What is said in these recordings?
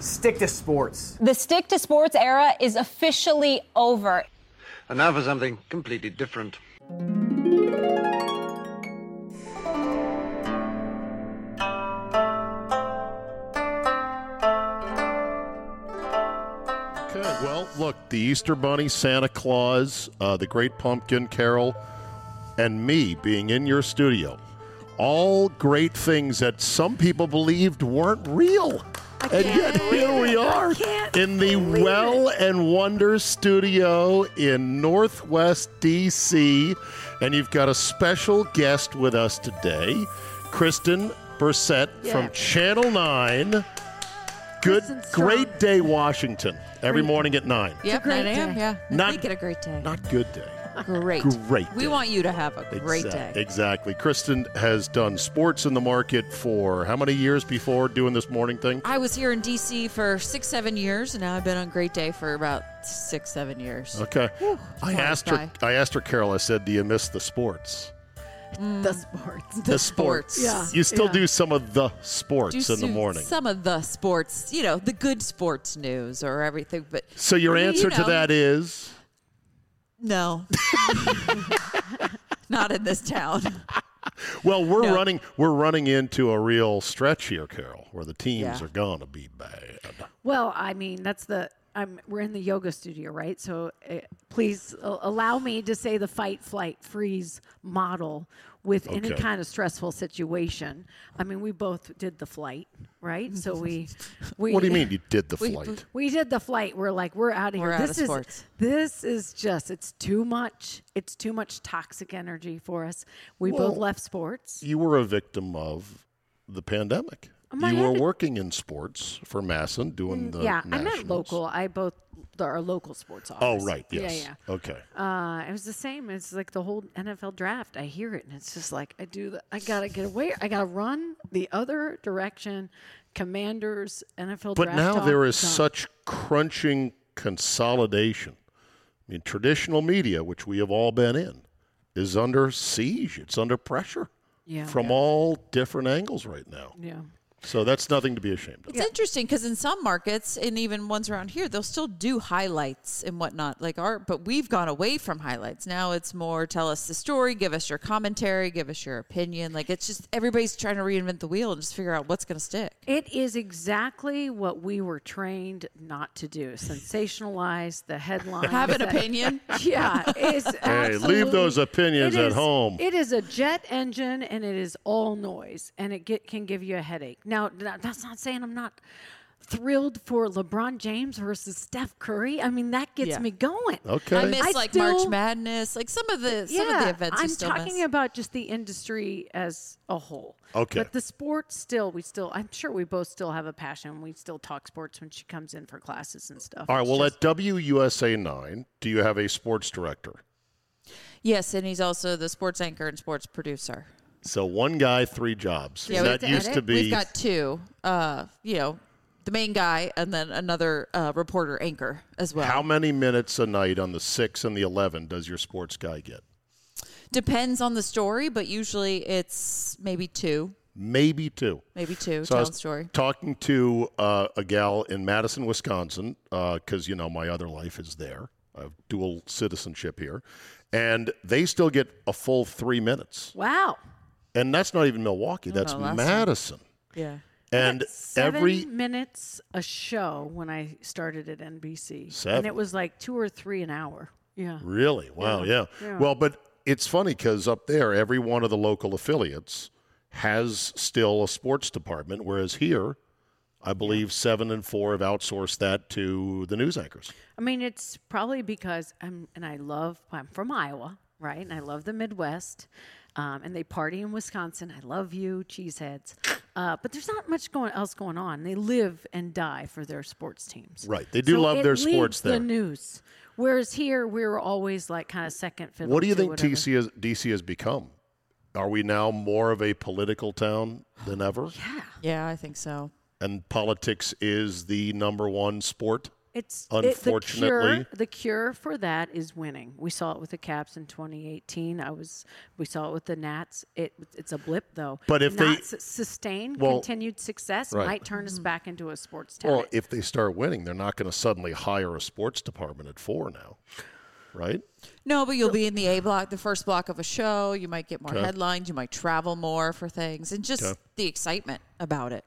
Stick to sports. The stick to sports era is officially over. And now for something completely different. Okay, well, look, the Easter Bunny, Santa Claus, uh, the Great Pumpkin Carol, and me being in your studio. All great things that some people believed weren't real. And yet here we are in the Well and Wonder studio in Northwest DC. And you've got a special guest with us today, Kristen Berset from Channel 9. Good, great day, Washington. Every morning at 9. Yep, great 9 a.m. day. Yeah. Not- Make it a great day. Not good day. Great. Great We day. want you to have a great Exact- day. Exactly. Kristen has done sports in the market for how many years before doing this morning thing? I was here in D.C. for six, seven years, and now I've been on Great Day for about six, seven years. Okay. I fly asked her. I asked her, Carol. I said, "Do you miss the sports? Mm. The sports. The, sports. Yeah. You still do some of the sports Do in the morning. Some of the sports, you know, the good sports news or everything, but so your you answer to know. that is no. Not in this town. well, we're No. running. We're running into a real stretch here, Carol, where the teams Yeah. are gonna be bad. Well, I mean, that's the. I'm, we're in the yoga studio, right? So uh, please uh, allow me to say the fight, flight, freeze model with any kind of stressful situation. I mean, we both did the flight, right? So we, we. What do you mean you did the We- flight? We did the flight. We're like, we're out of We're here. out this of is sports. this is just. It's too much. It's too much toxic energy for us. We both left sports. you were a victim of the pandemic. I you were to- working in sports for MASN, doing the Mm, yeah, I'm not local. I both there are local sports Oh, right. Yes. Yeah, yeah. Okay. Uh, it was the same. It's like the whole NFL draft. I hear it, and it's just like I do. The, I gotta get away. I gotta run the other direction. Commanders, NFL But now talk, there is done. such crunching consolidation. I mean, traditional media, which we have all been in, is under siege. It's under pressure yeah, from all different angles right now. yeah. So that's nothing to be ashamed of. It's interesting because in some markets and even ones around here, they'll still do highlights and whatnot, like art. But we've gone away from highlights. Now it's more tell us the story, give us your commentary, give us your opinion. Like it's just everybody's trying to reinvent the wheel and just figure out what's going to stick. It is exactly what we were trained not to do: sensationalize the headline. Have an opinion. Yeah, it's Hey, leave those opinions it at is- home. It is a jet engine, and it is all noise, and it get, can give you a headache. Now, that's not saying I'm not thrilled for LeBron James versus Steph Curry. I mean, that gets Yeah. me going. Okay. I miss I like March Madness, like some of the some yeah, of the events. you I'm still talking miss. about just the industry as a whole. Okay. But the sport still, we still, I'm sure we both still have a passion. We still talk sports when she comes in for classes and stuff. All right. It's Well, just- at WUSA 9, do you have a sports director? Yes, and he's also the sports anchor and sports producer. So one guy, three jobs. Yeah, that we- used to be. We've got two. Uh, you know, the main guy and then another uh, reporter anchor as well. how many minutes a night on the 6 and the 11 does your sports guy get? Depends on the story, but usually it's maybe two, Maybe two. maybe two. So I tell was the story. talking to uh, a gal in Madison, Wisconsin, because you know my other life is there. I have dual citizenship here, and they still get a full three minutes, wow. And that's not even Milwaukee. That's no, last Madison, Yeah. and Seven every minutes a show when I started at NBC, Seven. and it was like two or three an hour. Yeah, really wow, yeah. yeah. Well, but it's funny because up there, every one of the local affiliates has still a sports department, whereas here. I believe seven and four have outsourced that to the news anchors. I mean it's probably because I'm and I love I'm from Iowa, right? And I love the Midwest, um, and they party in Wisconsin. I love you, cheeseheads. Uh, but there's not much going else going on. They live and die for their sports teams. Right. They do So love it their sports there. The news. Whereas here we're always like kind of second fiddle. What do you think whatever. TC has, DC has become? Are we now more of a political town than ever? Yeah. Yeah, I think so. And politics is the number one sport? It's Unfortunately- it, the, cure, the cure for that is winning. We saw it with the Caps in 2018. I was we saw it with the Nats. It it's a blip though. But if they- Not su- sustained Well, continued success right. might turn us mm-hmm. back into a sports town. Well, if they start winning, they're not going to suddenly hire a sports department at four now, right? No, but you'll be in the A block, the first block of a show. You might get more Okay. headlines. You might travel more for things, and just Okay. the excitement about it.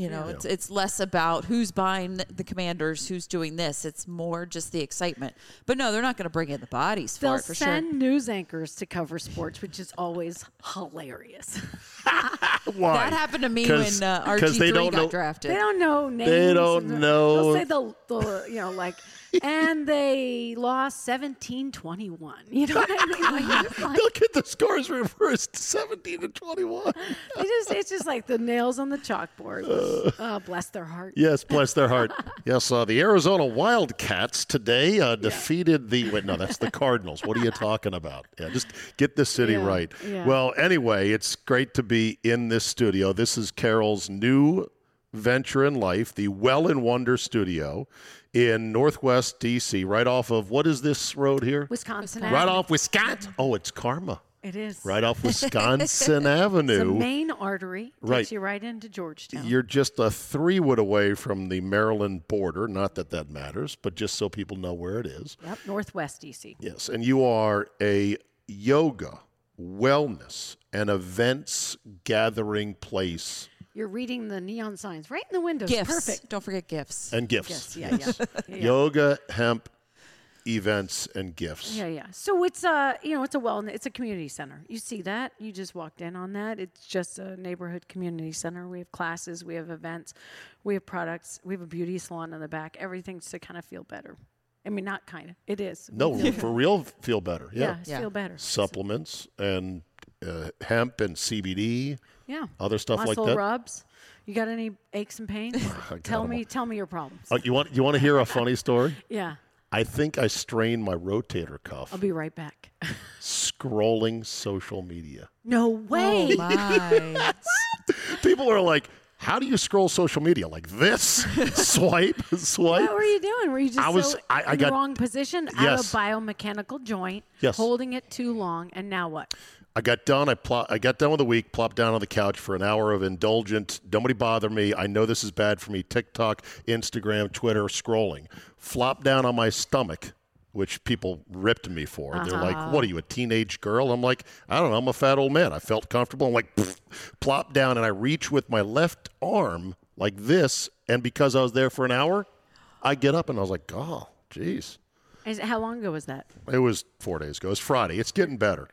You know, it's it's less about who's buying the Commanders, who's doing this. It's more just the excitement. But no, they're not going to bring in the bodies for They'll it for sure. send news anchors to cover sports, which is always hilarious. Why? That happened to me when uh, 'cause RG three got know- drafted. They don't know names. They don't know- They'll say the, the you know like, and they lost 17-21. You know what I mean? Like, like- Look at the scores reversed 17 to 21. They just it's just like the nails on the chalkboard. oh, bless their heart. Yes, bless their heart. Yes, uh, the Arizona Wildcats today uh, defeated the. Wait, no, that's the Cardinals. What are you talking about? Yeah, just get the city Yeah, right. yeah. Well, anyway, it's great to be in this studio. This is Carol's new venture in life, the Well and Wonder Studio in Northwest DC, right off of what is this road here? Wisconsin. Right Avenue. off Wisconsin. Oh, it's Karma. It is. Right off Wisconsin It's Avenue. main artery. Takes Right. you right into Georgetown. You're just a three wood away from the Maryland border. Not that that matters, but just so people know where it is. yep, Northwest DC. Yes, and you are a yoga, wellness, and events gathering place You're reading the neon signs right in the windows. gifts. Perfect. Don't forget gifts. and gifts. Yes, yeah, yeah. yeah. Yoga, hemp, events, and gifts. Yeah, yeah. So it's a, you know, it's a well, it's a community center. You see that? You just walked in on that. It's just a neighborhood community center. We have classes, we have events, we have products, we have a beauty salon in the back. Everything's to kind of feel better. I mean, not kind of. It is. No, for real, feel better. yeah, Yeah. Yeah. feel better. Supplements and uh, hemp and CBD, Yeah. other stuff like Muscle that. rubs. You got any aches and pains? tell 'em me, all. tell me your problems. Uh, you want you want to hear a funny story? yeah. I think I strained my rotator cuff I'll be right back. scrolling social media. no way. Oh my! People are like, how do you scroll social media like this? swipe, swipe. What were you doing? Were you just I was- so I- I in got- the wrong position out Yes. of biomechanical joint, Yes. holding it too long, and now what? I got done. I pl- I got done with the week. Plopped down on the couch for an hour of indulgent. Nobody bother me. I know this is bad for me. TikTok, Instagram, Twitter, scrolling. Flopped down on my stomach, which people ripped me for. They're Uh-huh. like, "What are you, a teenage girl?" I'm like, "I don't know. I'm a fat old man." I felt comfortable. I'm like, pfft, plop down, and I reach with my left arm like this. And because I was there for an hour, I get up and I was like, "Oh, jeez." Is, how long ago was that? It was four days ago. It's Friday. It's getting better.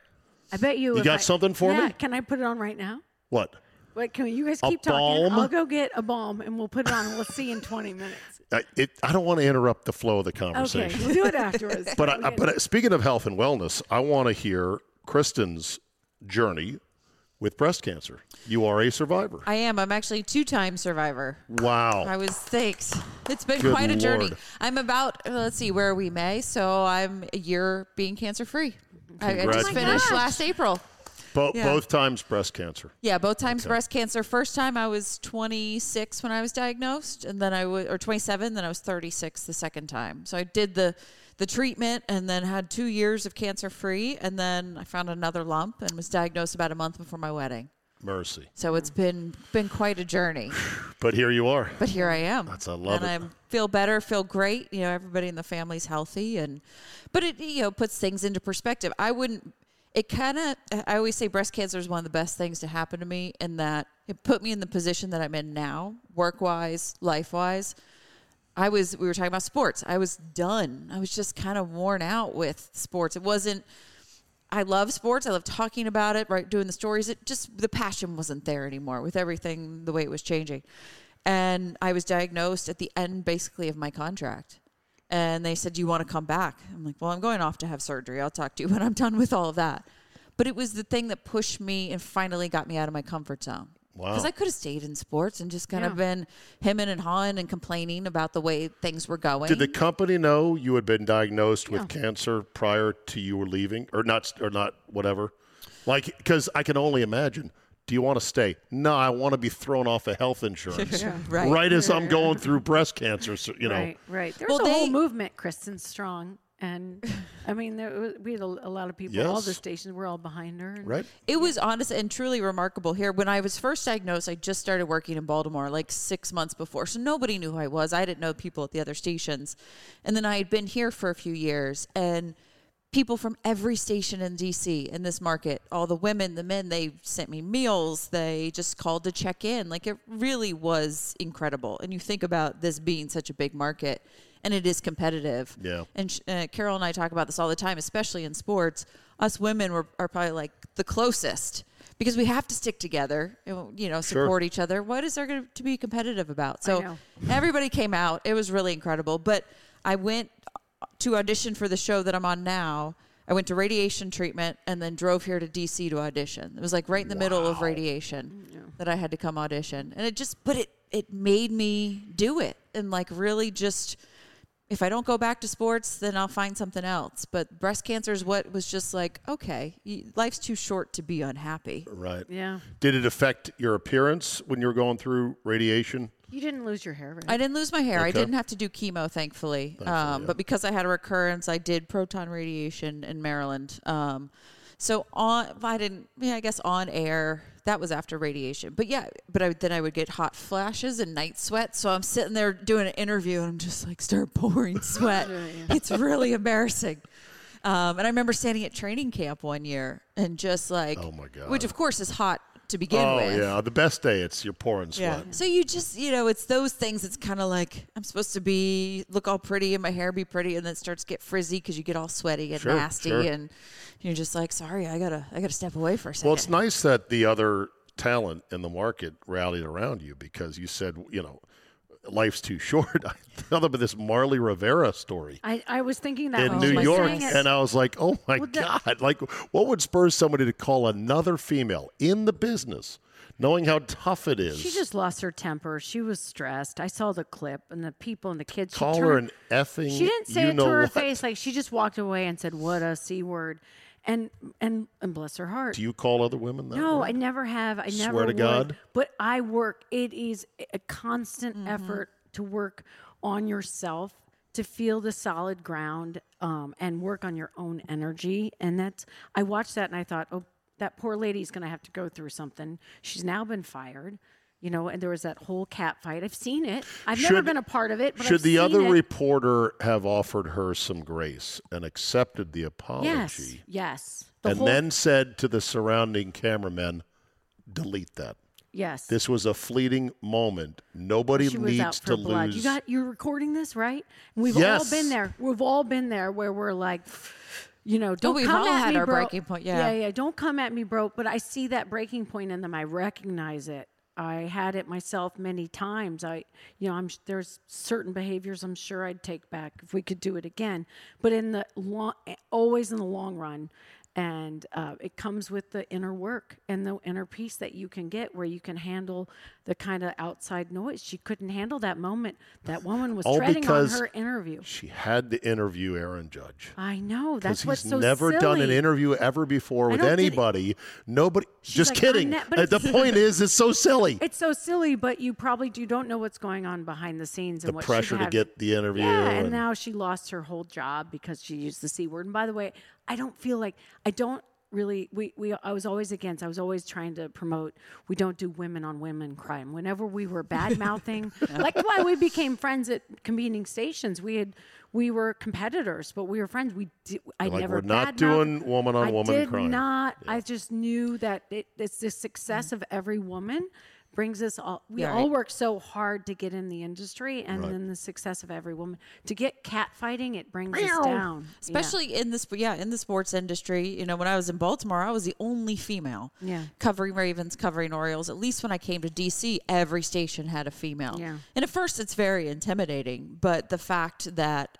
I bet you. You got I- something for yeah, me? Can I put it on right now? What? Wait, can you guys A keep talking? balm? I'll go get a balm and we'll put it on and we'll see in 20 minutes. I, it, I don't want to interrupt the flow of the Okay, conversation. we'll do it afterwards. But I, but uh, speaking of health and wellness, I want to hear Kristen's journey with breast cancer. You are a survivor. I am. I'm actually a two-time survivor. Wow. I was thanks. It's been Good quite a journey. Lord. I'm about uh, let's see, where are we? May, so I'm a year being cancer free. I, I just finished Oh last April. Bo- yeah. Both times breast cancer. Yeah, both times breast cancer. First time I was 26 when I was diagnosed, and then I was or 27. Then I was 36 the second time. So I did the the treatment, and then had two years of cancer free, and then I found another lump and was diagnosed about a month before my wedding. Mercy. So it's been been quite a journey. But here you are. But here I am. That's- I love and it. I feel better, feel great. You know, everybody in the family's healthy, and but it you know puts things into perspective. I wouldn't. It kind of. I always say breast cancer is one of the best things to happen to me, in that it put me in the position that I'm in now, work wise, life wise. I was. We were talking about sports. I was done. I was just kind of worn out with sports. It wasn't. I love sports. I love talking about it, right? Doing the stories. It just the passion wasn't there anymore with everything the way it was changing. And I was diagnosed at the end basically of my contract. And they said, Do you want to come back? I'm like, Well, I'm going off to have surgery. I'll talk to you when I'm done with all of that. But it was the thing that pushed me and finally got me out of my comfort zone. Wow. Because I could have stayed in sports and just kind of Yeah. been hemming and hawing and complaining about the way things were going. Did the company know you had been diagnosed with cancer prior to you were leaving, or not, or not, whatever? Like, because I can only imagine. Do you want to stay? No, I want to be thrown off of health insurance. Right. as I'm going through breast cancer, so, you know. Right, right. There's Well, a whole movement, Kristen Strong. And I mean, there was, we had a, a lot of people, all the stations were all behind her. and- Right? It was honest and truly remarkable here. When I was first diagnosed, I just started working in Baltimore like six months before. So nobody knew who I was. I didn't know people at the other stations. And then I had been here for a few years and people from every station in DC in this market, all the women, the men, they sent me meals. They just called to check in. Like it really was incredible. And you think about this being such a big market and it is competitive. Yeah. And uh, Carol and I talk about this all the time, especially in sports. Us women were, are probably like the closest because we have to stick together, and, you know, Sure. support each other. What is there going to be competitive about? So everybody came out. It was really incredible. But I went to audition for the show that I'm on now. I went to radiation treatment and then drove here to DC to audition. It was like right in the middle of radiation mm, that I had to come audition. And it just, but it, it made me do it and like really just, if I don't go back to sports, then I'll find something else. But breast cancer is what was just like, okay, life's too short to be unhappy. Right. Yeah. Did it affect your appearance when you were going through radiation? You didn't lose your hair, right? I didn't lose my hair. I didn't have to do chemo, thankfully. um, But because I had a recurrence, I did proton radiation in Maryland. Um, so on, I didn't. Yeah, I guess on air that was after radiation. But yeah, but I, then I would get hot flashes and night sweat. So I'm sitting there doing an interview and I'm just like start pouring sweat. It's really embarrassing. Um, and I remember standing at training camp one year and just like, Oh, my God. which of course is hot to begin oh, with. yeah. The best day, it's you're pouring sweat. So you just, you know, it's those things. It's kind of like I'm supposed to be look all pretty and my hair be pretty, and then it starts to get frizzy because you get all sweaty and Sure, nasty, sure. and you're just like, sorry, I gotta, I gotta step away for a second. Well, it's nice that the other talent in the market rallied around you because you said, you know, life's too short. I thought about this Marly Rivera story I, I was thinking that in New York, and I was like, oh my Well, that- God. Like, what would spur somebody to call another female in the business, knowing how tough it is? She just lost her temper. She was stressed. I saw the clip and the people and the kids. She call her an effing. She didn't say it to her what. face. Like she just walked away and said, "What a c word." And and and bless her heart. Do you call other women that? No, word? I never have. I Swear never to would. God? But I work. It is a constant Mm-hmm. effort to work on yourself to feel the solid ground um, and work on your own energy. And that's I watched that and I thought, oh, that poor lady's going to have to go through something. She's now been fired. You know, and there was that whole cat fight. I've seen it. I've never been a part of it. But Should I've the seen other it. reporter have offered her some grace and accepted the apology? Yes, yes. The and whole, then said to the surrounding cameramen, delete that. yes. This was a fleeting moment. Nobody she was out needs for to blood. lose. You got you're recording this, right? And we've Yes. all been there. We've all been there where we're like, you know, don't we've come all at had me, our bro. breaking point, yeah. yeah, yeah. Don't come at me, bro. But I see that breaking point in them. I recognize it. I had it myself many times. I, you know, I'm there's certain behaviors I'm sure I'd take back if we could do it again. But in the long, eh, always in the long run, and uh, it comes with the inner work and the inner peace that you can get where you can handle the kind of outside noise she couldn't handle that moment that woman was All treading on because her interview She had to interview Aaron Judge. i know that's what's he's so never done an interview ever before with anybody. Nobody. just like, kidding. Ne- Uh, the point is, it's so silly. it's so silly but you probably you don't know what's going on behind the scenes the and what pressure to have- get the interview. Yeah, and and- now she lost her whole job because she used the c word. And by the way, I don't feel like I don't really. We we I was always against. I was always trying to promote. We don't do women on women crime. Whenever we were bad mouthing, like why we became friends at convening stations. We had we were competitors, but we were friends. We di- I like, never we're not doing woman on I woman did crime. not. I just knew that it, it's the success of every woman brings us all. We Yeah, all right. work so hard to get in the industry, and then the success of every woman to get cat fighting, it brings us down. Yeah. especially in this yeah in the sports industry you know when i was in baltimore i was the only female Yeah. covering ravens covering orioles at least when i came to dc every station had a female Yeah. and at first it's very intimidating but the fact that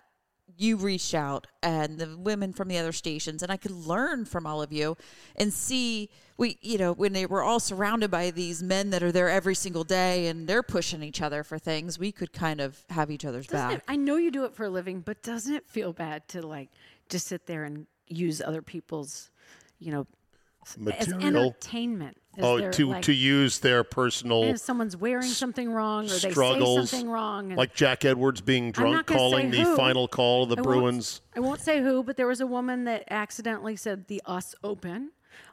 you reached out and the women from the other stations and i could learn from all of you and see we you know when they were all surrounded by these men that are there every single day and they're pushing each other for things we could kind of have each other's Doesn't back. it, I know you do it for a living, but doesn't it feel bad to like just sit there and use other people's, you know, Material. entertainment? Is Oh, there, to like, to use their personal if someone's wearing something wrong or they say struggles, something wrong, and like Jack Edwards being drunk, calling the who. final call of the I won't- Bruins. I won't say who, but there was a woman that accidentally said the US Open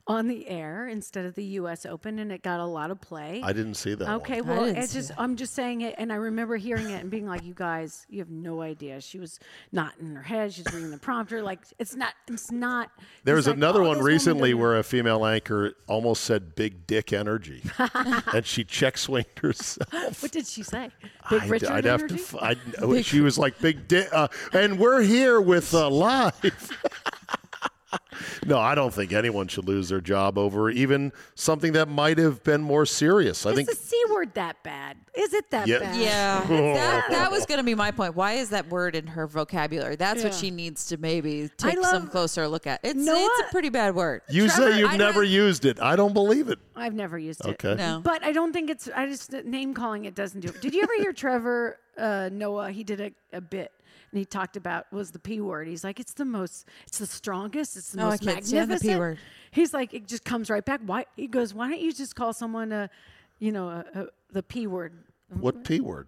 on the air instead of the US Open, and it got a lot of play. I didn't see that. Okay, one. well, it's see just I'm just saying it, and I remember hearing it and being like, "You guys, you have no idea." She was not in her head; she's reading the prompter. Like it's not, it's not. There was like, another "Oh, one this woman recently where a female anchor almost said "big dick energy," and she check swinged herself. What did she say? Big I'd, Richard I'd have to. f- I'd, she was like big dick, uh, and we're here with uh, live. No, I don't think anyone should lose their job over even something that might have been more serious. I Is think the c word that bad? Is it that Yeah. bad? Yeah, that, that was going to be my point. Why is that word in her vocabulary? That's what she needs to maybe take love- some closer look at. It's Know it's a pretty bad word. you Trevor, say you've I never used it. I don't believe it. I've never used it. Okay. No. But I don't think it's. I just name calling it doesn't do it. Did you ever hear Trevor uh, Noah? He did a, a bit. And he talked about was the p word. He's like, it's the most, it's the strongest, it's the Oh, I most can't stand the. P word. He's like, it just comes right back. Why? He goes, why don't you just call someone a, you know, a, a, the p word? What p word?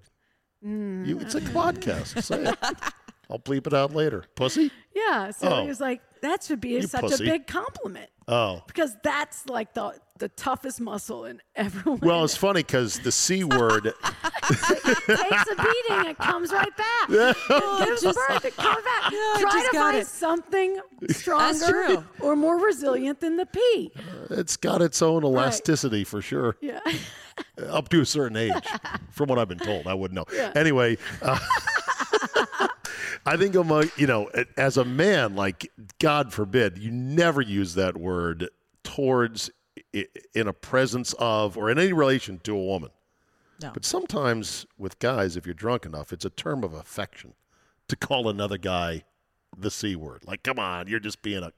Mm. You, it's a podcast. Say it. I'll bleep it out later. Pussy. Yeah. So Oh. he was like, that should be You such pussy. a big compliment Oh. because that's like the the toughest muscle in everyone. Well, it's funny because the c word. takes a beating, it comes right back. it gives birth, it comes back. I Try just to got find it. something stronger or more resilient than the P. It's got its own elasticity for sure. Yeah. up to a certain age, from what I've been told. I wouldn't know. Anyway, uh, I think among you know, as a man, like God forbid, you never use that word towards in a presence of or in any relation to a woman. No. But sometimes with guys, if you're drunk enough, it's a term of affection to call another guy the c word. Like, come on, you're just being a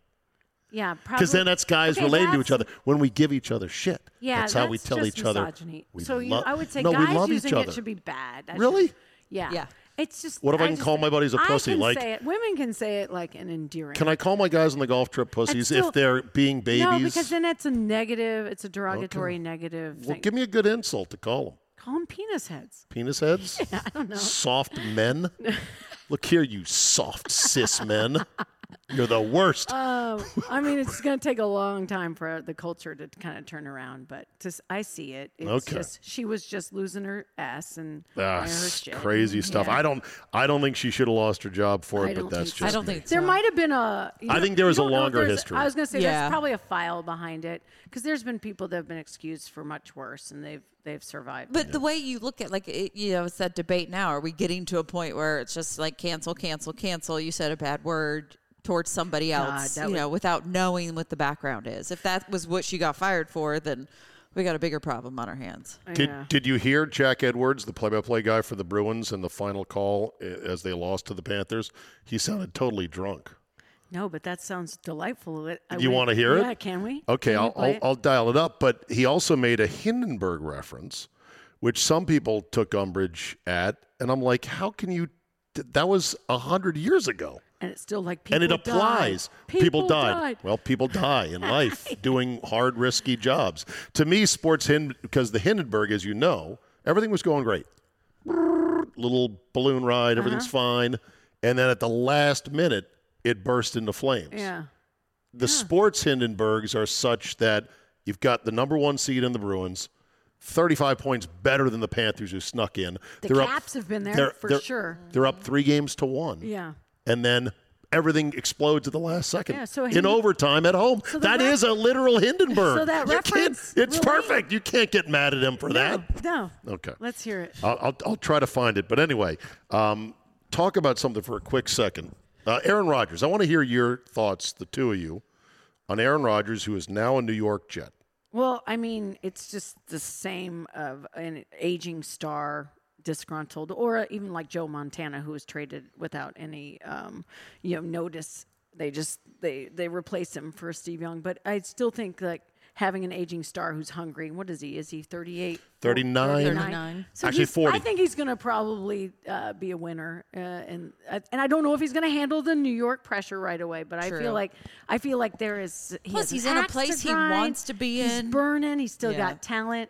Yeah, because then that's guys Okay, relating to each other. When we give each other shit, Yeah, that's how we tell just each other. we so you, lo- I would say no, guys we love using each other. it should be bad. I should- Really? yeah. Yeah. It's just. What if I can just- call my buddies a pussy? Like- say it. women can say it like an endearing. Can I call my guys on the golf trip pussies still- if they're being babies? No, because then it's a negative. It's a derogatory negative well, thing. give me a good insult to call them. Call them penis heads. Penis heads? Yeah, I don't know. Soft men? Look here, you soft cis men. You're the worst. Um, I mean, it's going to take a long time for the culture to kind of turn around, but just I see it. It's Okay. just she was just losing her ass and Ah, her crazy stuff. Yeah. I don't. I don't think she should have lost her job for I it, but that's think just. I don't me. think There so. might have been a. you I think there was a don't know if longer history. I was going to say Yeah. there's probably a file behind it because there's been people that have been excused for much worse and they've they've survived. But the way you look at like it, you know, it's that debate now. Are we getting to a point where it's just like cancel, cancel, cancel? You said a bad word towards somebody else, that you would- know, without knowing what the background is. If that was what she got fired for, then we got a bigger problem on our hands. Did Yeah. Did you hear Jack Edwards, the play-by-play guy for the Bruins, in the final call as they lost to the Panthers? He sounded totally drunk. no, but that sounds delightful. It- I You would- want to hear it? Yeah, can we? Okay, Can I'll, play I'll. I'll dial it up. But he also made a Hindenburg reference, which some people took umbrage at, and I'm like, how can you? That was a hundred years ago, and it's still like people and it died. applies. People, died. Well, people die in life doing hard, risky jobs. To me, sports Hind because the Hindenburg, as you know, everything was going great. Little balloon ride, everything's Uh-huh. fine, and then at the last minute, it burst into flames Yeah. the sports Hindenburgs are such that you've got the number one seed in the Bruins, 35 points better than the Panthers who snuck in. The Caps have been there they're- for they're- sure. They're up three games to one. Yeah. And then everything explodes at the last second Yeah, so in overtime at home. So That ref- is a literal Hindenburg. So that reference it's really- perfect. You can't get mad at him for that. No. Okay. Let's hear it. I'll, I'll, I'll try to find it. But anyway, um, talk about something for a quick second. Uh, Aaron Rodgers, I want to hear your thoughts, the two of you, on Aaron Rodgers, who is now a New York Jet. Well, I mean, it's just the same of an aging star, disgruntled, or even like Joe Montana, who was traded without any, um, you know, notice. They just they they replaced him for Steve Young, but I still think like having an aging star who's hungry. What is he? Is he 38? 39. 39. So Actually, he's- 40. I think he's going to probably uh, be a winner, uh, and uh, and I don't know if he's going to handle the New York pressure right away. But I feel like I feel like there is. He Plus, he's in a place he wants to be He's in. He's burning. He's still Yeah. got talent.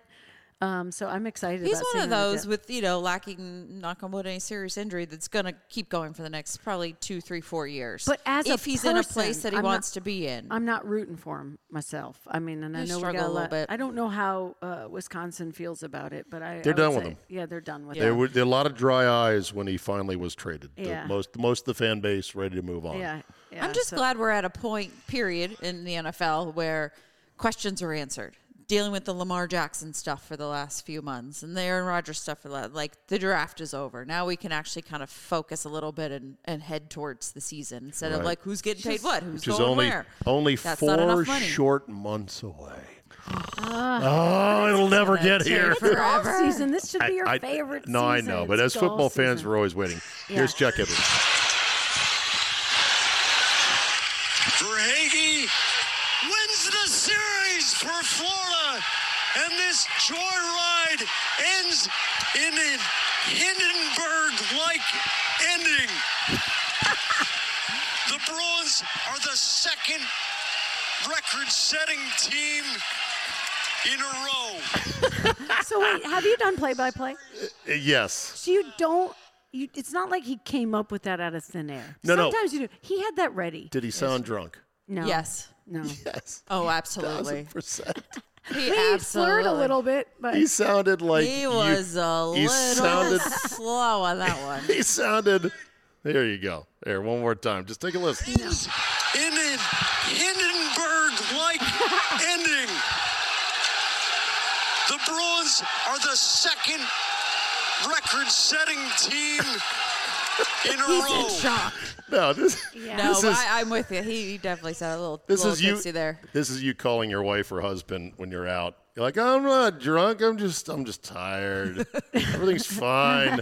Um, so I'm excited. He's about one of those with you know lacking knock on wood any serious injury that's going to keep going for the next probably two, three, four years. But as a if he's in a place that he I'm not- wants to be in, I'm not rooting for him myself. I mean, and I You know we struggle got a little lot- bit. I don't know how uh, Wisconsin feels about it, but I They're I done with say- him. Yeah, they're done with There him. were there were a lot of dry eyes when he finally was traded. The Yeah. most most of the fan base ready to move on. Yeah, yeah. I'm just so- glad we're at a point, period, in the NFL where questions are answered. Dealing with the Lamar Jackson stuff for the last few months and the Aaron Rodgers stuff for the, like the draft is over. Now we can actually kind of focus a little bit and, and head towards the season instead of like who's getting paid what, who's Which is going only where. only That's four short months away. oh, it'll never get here. It's golf season. This should be your I- I- favorite. No, I know, but It's as football golf fans, we're always waiting. Here's Yeah. Jack Edwards. Verhaeghe wins the series for Florida, and this joyride ends in a Hindenburg-like ending. the Bruins are the second record-setting team in a row. So wait, have you done play by play? Yes. So you don't. You, it's not like he came up with that out of thin air. No, no. Sometimes you do. He had that ready. Did he sound drunk? No. Yes. No. Yes. Oh, absolutely. Thousand percent. He He slurred a little bit, but He sounded like He you- was a he little sounded slow on that one. he sounded there you go. There, one more time. Just take a listen. ends in a Hindenburg-like ending. The Bruins are the second record-setting team in a He's row. in shock. No, this yeah. No, This but is- I, I'm with you. He definitely said a little, this little is you there. This is you calling your wife or husband when you're out. You're like, I'm not drunk. I'm just I'm just tired. Everything's fine.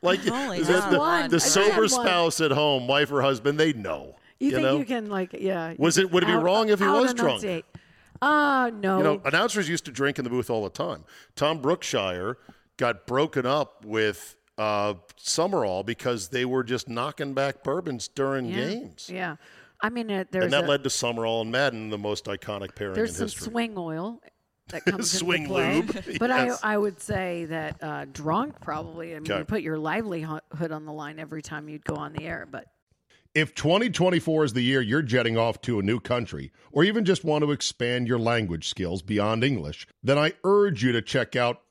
Like only the, the- the sober spouse at home, wife or husband, they know. you, think know? you can like yeah? Was it- would it be out- wrong if he was drunk? out-enunciate. Uh no. You know, announcers used to drink in the booth all the time. Tom Brookshier got broken up with uh, Summerall because they were just knocking back bourbons during Yeah. games. Yeah. I mean, uh, there's And that a, led to Summerall and Madden, the most iconic pairing there's some history. swing oil that comes Swing lube, But yes. I, I would say that uh, drunk probably. I mean, Okay. you put your livelihood on the line every time you'd go on the air. But If 2024 is the year you're jetting off to a new country, or even just want to expand your language skills beyond English, then I urge you to check out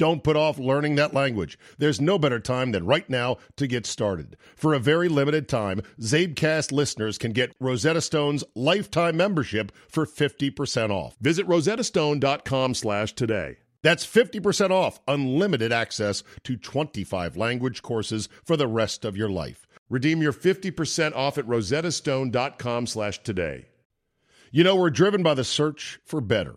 Don't put off learning that language. There's no better time than right now to get started. For a very limited time, Czabecast listeners can get Rosetta Stone's lifetime membership for 50% off. Visit rosettastone.com slash today. That's 50% off unlimited access to 25 language courses for the rest of your life. Redeem your 50% off at rosettastone.com slash today. You know, we're driven by the search for better.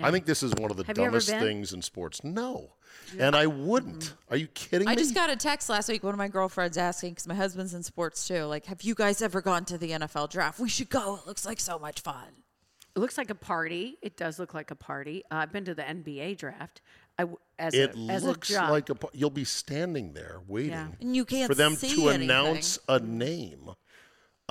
I think this is one of the Have dumbest things in sports. No. And I wouldn't. Are you kidding I me? I just got a text last week. One of my girlfriends asking because my husband's in sports too. Like, have you guys ever gone to the NFL draft? We should go. It looks like so much fun. It looks like a party. It does look like a party. Uh, I've been to the NBA draft. I w as it a as looks a like a, you'll be standing there waiting Yeah. And you can't for them see to anything. announce a name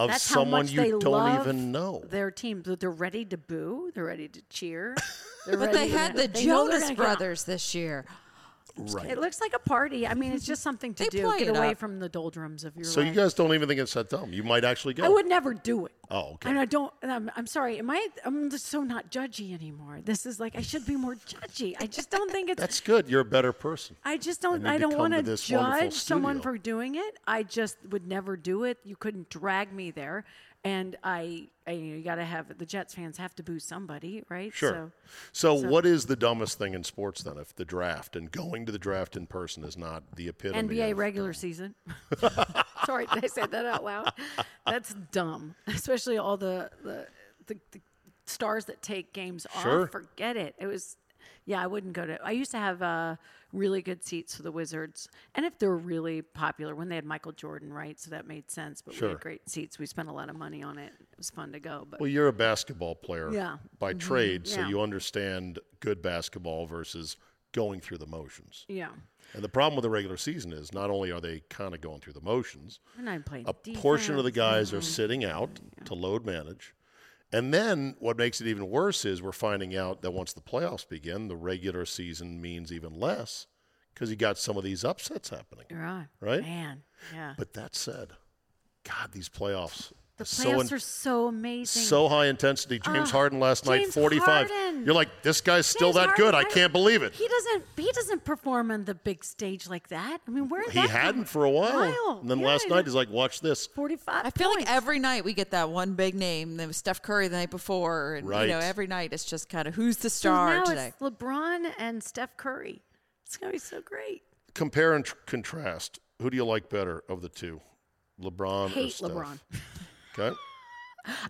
of That's how someone much you they don't love even know. Their team, But they're ready to boo. They're ready to cheer. But they to- had the they Jonas Brothers this year. Right. It looks like a party. I mean, it's just something to They do. play Get it away up. from the doldrums of your So life. you guys don't even think it's that dumb. You might actually go. I would never do it. Oh, okay. And I don't. and I'm, I'm sorry. Am I? I'm just so not judgy anymore. This is like I should be more judgy. I just don't think it's. That's good. You're a better person. I just don't. And you I don't become want to to this wonderful judge someone studio. for doing it. I just would never do it. You couldn't drag me there, and I. I you got to have the Jets fans have to boo somebody, right? Sure. So, So, what is the dumbest thing in sports then? If the draft and going to the draft in person is not the epitome NBA of regular season. Sorry, did I say that out loud? That's dumb. Especially all the the, the, the stars that take games Sure. off. Forget it. It was, yeah, I wouldn't go to. I used to have uh, really good seats for the Wizards, and if they're really popular, when they had Michael Jordan, right? So that made sense. But we had great seats. We spent a lot of money on it. It was fun to go. But Well, you're a basketball player Yeah. by trade, so Yeah. you understand good basketball versus going through the motions. yeah, And the problem with the regular season is not only are they kind of going through the motions, and I played. a portion of the defense. guys are sitting out to load manage. And then what makes it even worse is we're finding out that once the playoffs begin, the regular season means even less because you got some of these upsets happening. Right. Right? Man, yeah. But that said, God, these playoffs. The are so in- are so amazing. so high intensity. James Ah, Harden last night, 45. Harden. You're like, this guy's still James that good. I Harden, can't believe it. He doesn't. He doesn't perform on the big stage like that. I mean, where He hadn't for a while. And then Yeah, last night, he's like, watch this. forty-five. I feel like every night we get that one big name. There was Steph Curry the night before, and you know every night it's just kind of who's the So star now today. it's LeBron and Steph Curry. It's gonna be so great. Compare and tr- contrast. Who do you like better of the two? LeBron or Hate Steph? LeBron. Okay.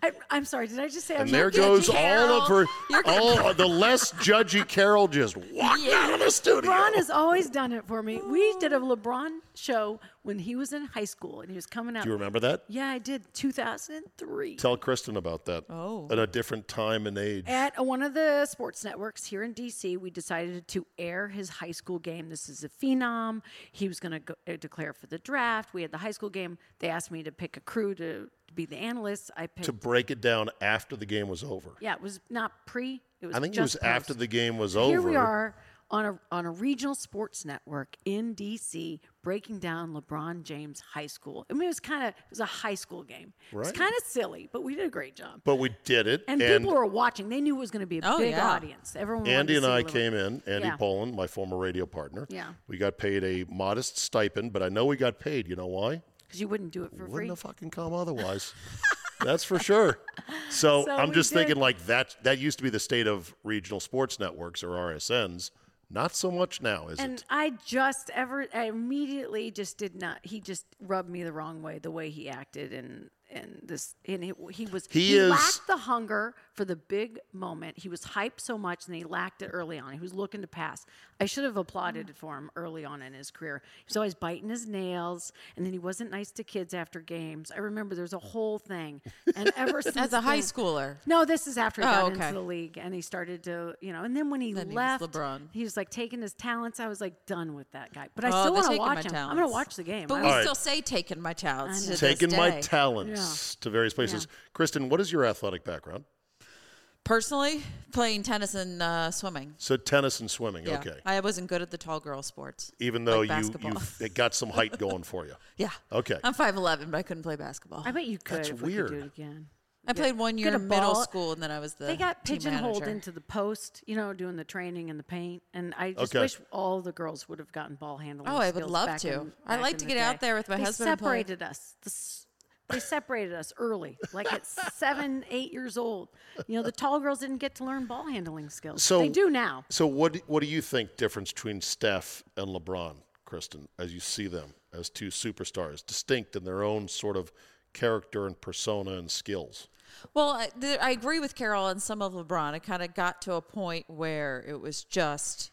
I, I'm sorry. Did I just say? I'm And there good? goes Carol. all of her, You're gonna all the less judgy Carol just walked out of the studio. LeBron has always done it for me. We did a LeBron show when he was in high school and he was coming out. do you remember that? Yeah, I did. 2003. Tell Kristen about that. Oh. At a different time and age. At one of the sports networks here in DC, we decided to air his high school game. This is a phenom. He was going to uh, declare for the draft. We had the high school game. They asked me to pick a crew to, to be the analysts. I picked. to break it down after the game was over. yeah, it was not pre. It was I think it was just after the game was over. Here we are on a on a regional sports network in DC, breaking down LeBron James High School. I mean, it was kind of it was a high school game. It was kind of silly, but we did a great job. But we did it. And, people were watching. They knew it was going to be a Oh, big yeah. audience. Everyone. Andy and I LeBron. came in, Andy Yeah. Pollin, my former radio partner. Yeah. We got paid a modest stipend, but I know we got paid. You know why? Because you wouldn't do it for free. Wouldn't have fucking come otherwise. That's for sure. So, So I'm just thinking like that that used to be the state of regional sports networks or RSNs. Not so much now, is And it? I just ever, I immediately just did not. He just rubbed me the wrong way. The way he acted and and this and it, he was He is- lacked the hunger for the big moment. He was hyped so much and he lacked it early on. He was looking to pass. I should have applauded mm. for him early on in his career. He was always biting his nails, and then he wasn't nice to kids after games. I remember there's a whole thing, and ever since As a high then- schooler. no, this is after he Oh, got okay. into the league and he started to, you know, and then when he Then he was left, LeBron. he was like taking his talents. I was like done with that guy, but I Oh, still want to watch him. I'm gonna watch the game. But I- we All right. still say taking my talents. I to this Taking my day. talents to various places. Kristen, what is your athletic background? Personally, playing tennis and uh, swimming. So tennis and swimming. Yeah. Okay. I wasn't good at the tall girl sports. Even though like you basketball. you it got some height going for you. Yeah. Okay. I'm 5'11, but I couldn't play basketball. I bet you could. That's if we could do weird. it again. I played one year Get in middle ball. school, and then I was the They got pigeonholed manager. into the post, you know, doing the training in the paint, and I just Okay. wish all the girls would have gotten ball handling. Oh, I would love to. in- I like to the get out there with my they husband and play. separated us. The s- they separated us early, like at seven, eight years old. You know, the tall girls didn't get to learn ball handling skills. So they do now. So what do- what do you think difference between Steph and LeBron, Kristen, as you see them as two superstars, distinct in their own sort of character and persona and skills? Well, I, th- I agree with Carol on some of LeBron. It kind of got to a point where it was just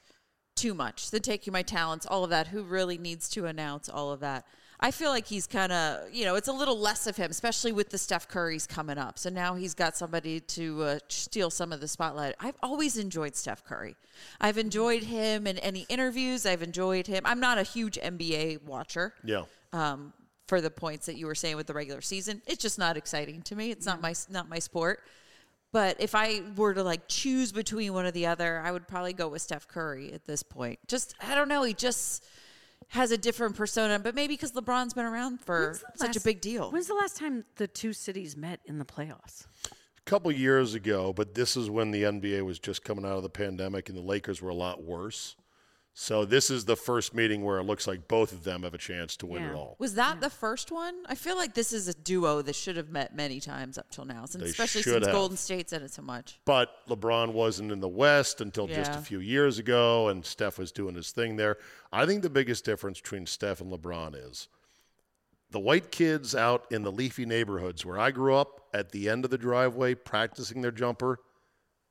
too much. The taking my talents, all of that. Who really needs to announce all of that? I feel like he's kind of, you know, it's a little less of him, especially with the Steph Curry's coming up. So now he's got somebody to uh, steal some of the spotlight. I've always enjoyed Steph Curry. I've enjoyed him in any interviews. I've enjoyed him. I'm not a huge NBA watcher Yeah. um, for the points that you were saying with the regular season. It's just not exciting to me. It's not my not my sport. But if I were to like choose between one or the other, I would probably go with Steph Curry at this point. Just I don't know, he just has a different persona, but maybe because LeBron's been around for When's the such a big deal. When's the last time the two cities met in the playoffs? A couple years ago, but this is when the NBA was just coming out of the pandemic and the Lakers were a lot worse. So this is the first meeting where it looks like both of them have a chance to win Yeah. it all. Was that the first one? I feel like this is a duo that should have met many times up till now, since, They especially since have. Golden State's in it so much. But LeBron wasn't in the West until just a few years ago, and Steph was doing his thing there. I think the biggest difference between Steph and LeBron is the white kids out in the leafy neighborhoods where I grew up at the end of the driveway practicing their jumper,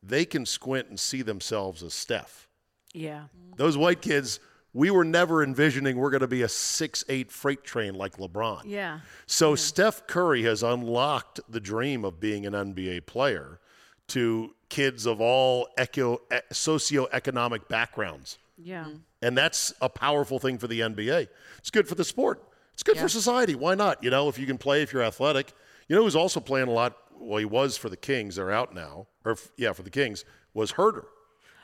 they can squint and see themselves as Steph. Yeah. Those white kids, we were never envisioning we're going to be a six eight freight train like LeBron. Yeah. So Steph Curry has unlocked the dream of being an NBA player to kids of all eco, e- socioeconomic backgrounds. Yeah. Mm-hmm. And that's a powerful thing for the NBA. It's good for the sport. It's good for society. Why not? You know, if you can play, if you're athletic. You know who's also playing a lot? Well, he was for the Kings. They're out now. Or, yeah, for the Kings, was Huerter.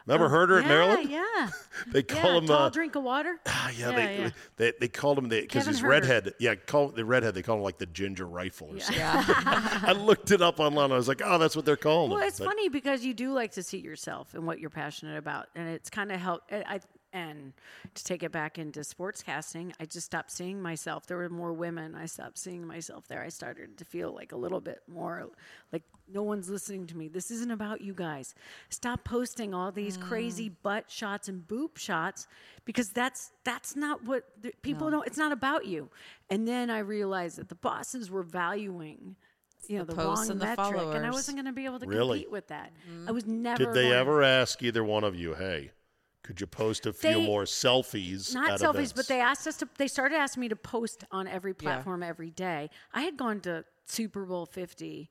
Remember Huerter at yeah, Maryland? Yeah. They call yeah, him. tall uh, drink of water. Ah, yeah, Yeah, they, yeah. they they called him because he's Huerter. redhead. Yeah, call the redhead. They call him like the ginger rifle or something. I looked it up online. I was like, oh, that's what they're calling Well, him. it's But funny because you do like to see yourself and what you're passionate about, and it's kind of help. I, I and to take it back into sportscasting, I just stopped seeing myself. There were more women. I stopped seeing myself there. I started to feel like a little bit more like no one's listening to me. This isn't about you guys. Stop posting all these mm. crazy butt shots and boob shots because that's that's not what the, people don't. It's not about you. And then I realized that the bosses were valuing. You know the, the posts wrong and the metric, and I wasn't going to be able to Really? compete with that. I mm. was never. did they going- ever ask either one of you, hey, could you post a few They- more selfies? Not at selfies, events? but they asked us to. They started asking me to post on every platform every day. I had gone to Super Bowl Fifty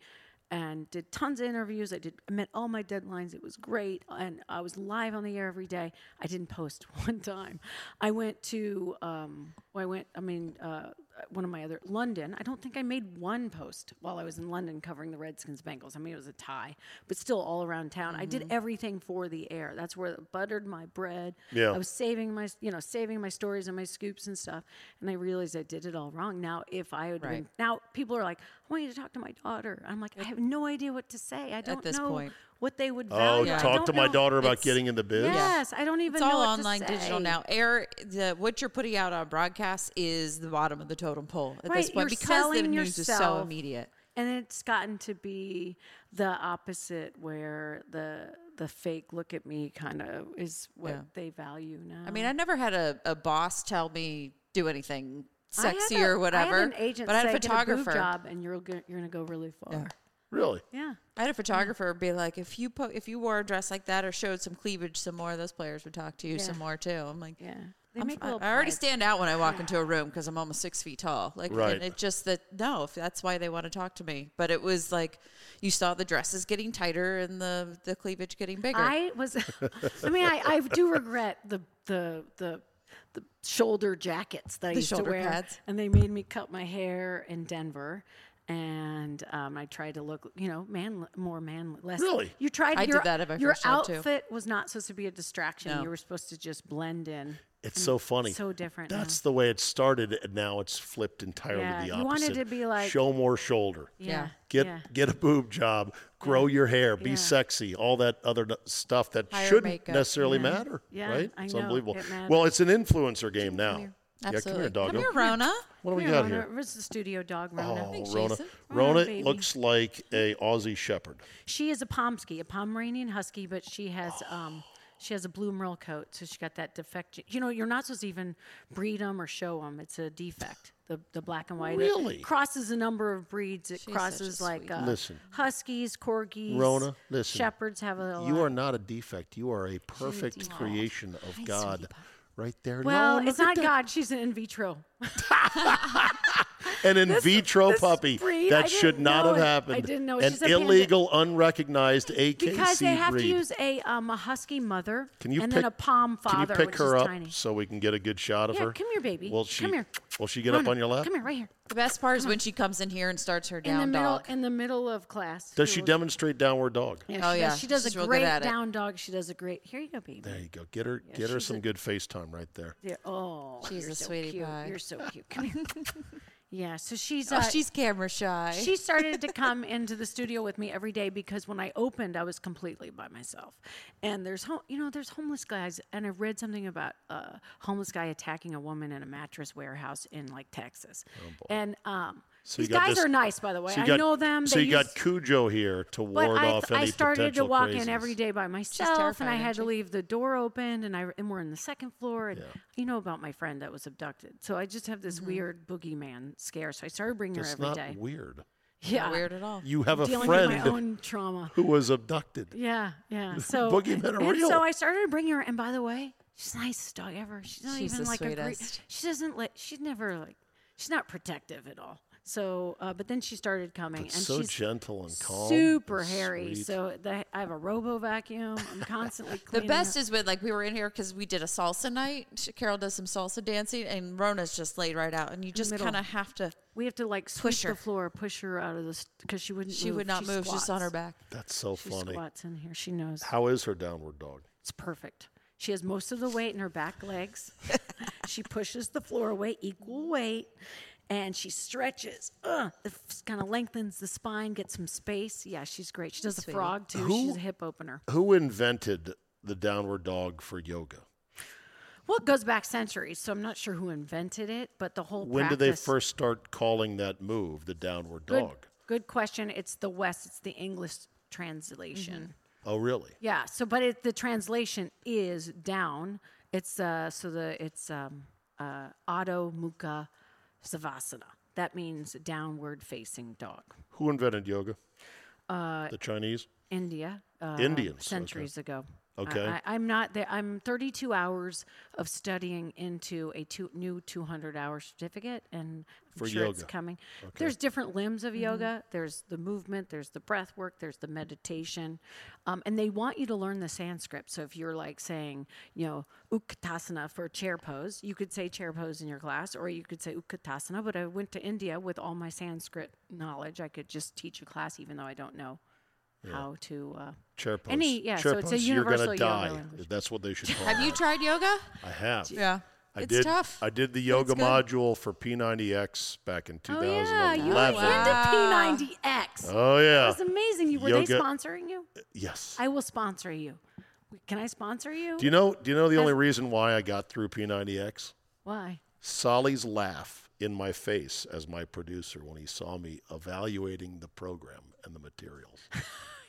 and did tons of interviews. I did I met all my deadlines. It was great, and I was live on the air every day. I didn't post one time. I went to. Um, well, I went. I mean, uh, one of my other London. I don't think I made one post while I was in London covering the Redskins Bengals. I mean, it was a tie, but still all around town. I did mm-hmm. everything for the air. That's where I buttered my bread. Yeah. I was saving my, you know, saving my stories and my scoops and stuff. And I realized I did it all wrong. Now, if I had Right. been, now people are like, want you to talk to my daughter. I'm like, I have no idea what to say. I don't this know point. what they would Oh, value. I talk to my know- daughter about It's- getting in the biz. Yes, I don't even know. It's know all what to online digital now. Air the what you're putting out on broadcast is the bottom of the totem pole at Right, this point you're because the selling news is so immediate. And it's gotten to be the opposite, where the the fake look at me kind of is what Yeah. they value now. I mean, I never had a, a boss tell me do anything I had sexy a- or whatever. I had an agent but I had say, a "Get boob photographer. job, and you're go- you're gonna go really far. Really? Yeah. I had a photographer be like, if you po- if you wore a dress like that or showed some cleavage some more, of those players would talk to you some more too. I'm like, Yeah. They I'm make f- I little already stand out when I walk into a room because I'm almost six feet tall. Like, Right. and it just that no, if that's why they want to talk to me. But it was like you saw the dresses getting tighter and the the cleavage getting bigger. I was. I mean, I, I do regret the the the the shoulder jackets that I The used to wear, pads. and they made me cut my hair in Denver. And um, I tried to look, you know, man, more manly, less. Really? You tried. I did your, that at my Your first job, too. outfit was not supposed to be a distraction. No. You were supposed to just blend in. It's so funny. so different now. That's the way it started, and now it's flipped entirely Yeah, the you opposite. wanted to be like- show more shoulder. Yeah. Get yeah. get a boob job, grow your hair, be Yeah. sexy, all that other n- stuff that Hire shouldn't makeup. necessarily Yeah. matter. Yeah, right? I it's know, unbelievable. it well, it's an influencer game now. Yeah, come Absolutely. here, doggo. Come here, Rona. What do we Here, got Rona, here? Where's the studio dog, Rona? Oh, Thanks, Rona. Jason. Rona, Rona baby. looks like a Aussie Shepherd. She is a Pomsky, a Pomeranian Husky, but she has um, she has a blue merle coat, so she got that defect. You know, you're not supposed to even breed them or show them. It's a defect. The the black and white. It Really? crosses a number of breeds. It She's such a crosses like uh, Listen. Huskies, Corgis, Rona, listen. Shepherds have a. You lot. are not a defect. You are a perfect creation of God. Right there. Well, No, it's not. God. She's an in vitro. An in This- vitro this puppy breed, that should didn't know have it. I happened. didn't know. An She's panda- illegal, unrecognized AKC because they have breed. to use a um, a husky mother Can you and pick, then a palm father, Can you pick her up tiny. so we can get a good shot of Yeah, her? come here, baby. Will she? Come here. Will she get No, up no, on your lap? Come here, right here. The best part is when she comes in here and starts her In down the middle, in the middle of class. Does she We'll- demonstrate downward dog? Yeah, Oh, she yeah. Does. She does She's a great at it. down dog. She does a great. Here you go, baby. There you go. Get her. get her some a- good FaceTime right there. Yeah. Oh, She's you're a so sweetie cute. pie. You're so cute. Come here. yeah. So she's. oh, Uh, she's camera shy. she started to come into the studio with me every day because when I opened, I was completely by myself. And there's, hom- you know, there's homeless guys, and I read something about a homeless guy attacking a woman in a mattress warehouse in like Texas. Oh, and um, So these guys this- are nice, by the way. So you I know them. So they you got Cujo here to but ward I, off I started to walk crazies. in every day by myself, and I had to leave the door open, and I and we're in the second floor, and you know about my friend that was abducted. So I just have this Mm-hmm. weird boogeyman scare. So I started bringing That's her every not day. weird. Yeah, Not weird at all. You have a dealing with friend my own trauma. who was abducted. Yeah, yeah. So Boogeymen are and real. So I started bringing her, and by the way, she's the nicest dog ever. She's not She's even the like a great. sweetest. She doesn't like. She's never like. She's not protective at all. So, uh, but then she started coming, But and so she's gentle and calm. super and hairy. sweet. So the, I have a robo vacuum. I'm constantly cleaning The best her. is when like we were in here because we did a salsa night. Carol does some salsa dancing, and Rona's just laid right out, and you just kind of have to. we have to like sweep push the her. floor, push her out of this because she wouldn't. She move. would not move. She's on her back. That's so She funny. squats in here. She knows. How is her downward dog? It's perfect. She has most of the weight in her back legs. she pushes the floor away, equal weight, and she stretches. Uh, it kind of lengthens the spine, gets some space. Yeah, she's great. She does a frog too. Who- She's a hip opener. Who invented the downward dog for yoga? Well, it goes back centuries, so I'm not sure who invented it, but the whole When did they first start calling that move the downward Good, dog? good question. It's the West. It's the English translation. Oh, really? Yeah. So, but it, the translation is down. It's uh, so the it's um, uh, Adho Mukha Svanasana. That means downward facing dog. Who invented yoga? Uh, the Chinese. India. Uh, Indians, okay. Centuries ago. Okay. I, I, I'm not there. I'm 32 hours of studying into a two, new 200 hour certificate, and I'm For sure it's yoga. coming. There's different limbs of yoga. There's the movement. There's the breath work. There's the meditation, um, and they want you to learn the Sanskrit. So if you're like saying, you know, Utkatasana for chair pose, you could say chair pose in your class, or you could say Utkatasana. But I went to India with all my Sanskrit knowledge. I could just teach a class, even though I don't know how to. Uh, Chair pose. Any- yeah, Chair so it's a pose, You're universal gonna yoga die. language. That's what they should call Have it. you tried yoga? I have. Yeah. I it's did. tough. I did the yoga good. module for P90X back in Oh yeah, 2011. you went into P90X. Oh yeah. That's amazing. You were Yoga- they sponsoring you? Yes. I will sponsor you. Can I sponsor you? do you know? Do you know the only reason why I got through P90X? Why? Solly's laugh in my face as my producer when he saw me evaluating the program and the materials.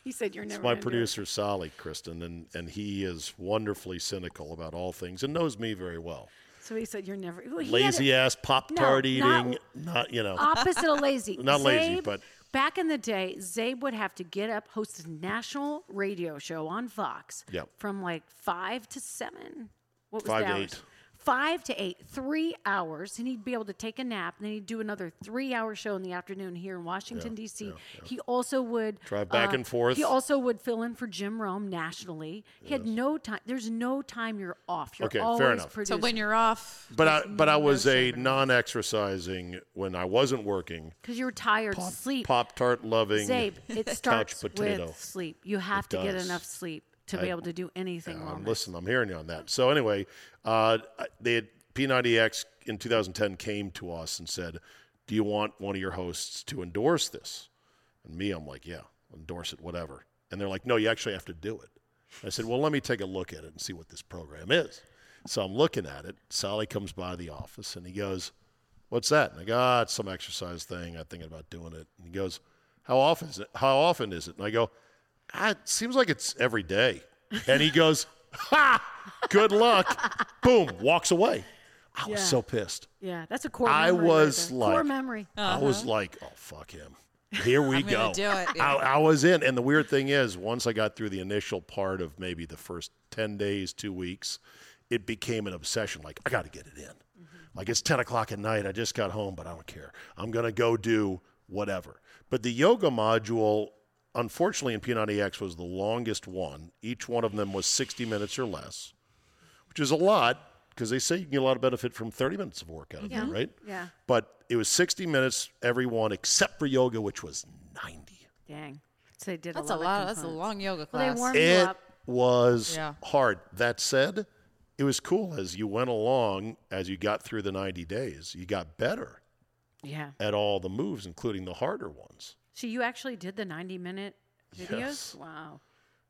He said you're never. It's my gonna do it. producer, Solly Kristen, and, and he is wonderfully cynical about all things and knows me very well. So he said you're never. well, Lazy a- ass Pop Tart not- eating, not, you know. Opposite of lazy. Not lazy, but- back in the day, Czabe would have to get up, host a national radio show on Fox. Yep. From like five to seven. What was Five to hours? eight. Five to eight, three hours, and he'd be able to take a nap, and then he'd do another three-hour show in the afternoon here in Washington D.C. He also would Drive back uh, and forth. He also would fill in for Jim Rome nationally. He had no time. There's no time you're off. You're Okay, fair enough. producing. So when you're off, But I, but I was a non-exercising when I wasn't working. because you're tired, sleep. Pop Tart loving. Czabe, it couch starts potato. with sleep. You have to get enough sleep to be able to do anything Um, longer. listen, I'm hearing you on that. So anyway, uh, they had P90X in 2010 came to us and said, "Do you want one of your hosts to endorse this?" And me, I'm like, "Yeah, endorse it, whatever." And they're like, "No, you actually have to do it." I said, "Well, let me take a look at it and see what this program is." So I'm looking at it. Sally comes by the office and he goes, "What's that?" And I go, "Ah, it's some exercise thing. I'm thinking about doing it." And he goes, "How often is it? How often is it?" And I go, Ah, "It seems like it's every day." And he goes, "Ha! Good luck." Boom, walks away. I was Yeah. so pissed. yeah, that's a core. I memory right was there. like- core memory. I uh-huh. was like, "Oh fuck him." Here we I'm go. gonna do it, yeah. I, I was in, and the weird thing is, once I got through the initial part of maybe the first ten days, two weeks, it became an obsession. Like I got to get it in. Mm-hmm. Like it's 10 o'clock at night. I just got home, but I don't care. I'm going to go do whatever. But the yoga module, unfortunately, in P90X was the longest one. Each one of them was 60 minutes or less, which is a lot because they say you can get a lot of benefit from 30 minutes of workout, mm-hmm. Yeah. right? Yeah. But it was 60 minutes every one except for yoga, which was 90. Dang. So they did That's a a lot. lot. Of That's a long yoga Well, class. they warm you It up. was Yeah. hard. That said, it was cool as you went along, as you got through the 90 days, you got better Yeah. at all the moves, including the harder ones. So you actually did the 90 minute videos? Yes. Wow.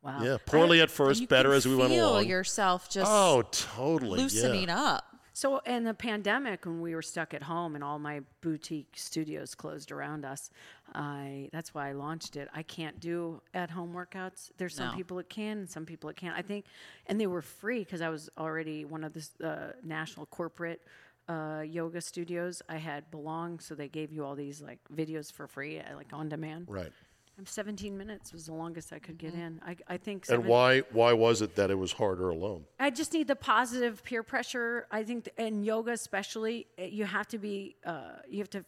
Wow. Yeah, poorly at first, better as we went along. feel yourself just oh, totally. loosening yeah. up. So in the pandemic, when we were stuck at home and all my boutique studios closed around us, I that's why I launched it. I can't do at home workouts. There's some No. people that can, and some people that can't. I think, and they were free because I was already one of the uh, national corporate uh, yoga studios. I had belong, so they gave you all these like videos for free, uh, like on demand. Right. I'm 17 minutes was the longest I could get Mm-hmm. in. I, I think. And seven- why why was it that it was harder alone? I just need the positive peer pressure. I think, th- in yoga especially, you have to be, uh, you have to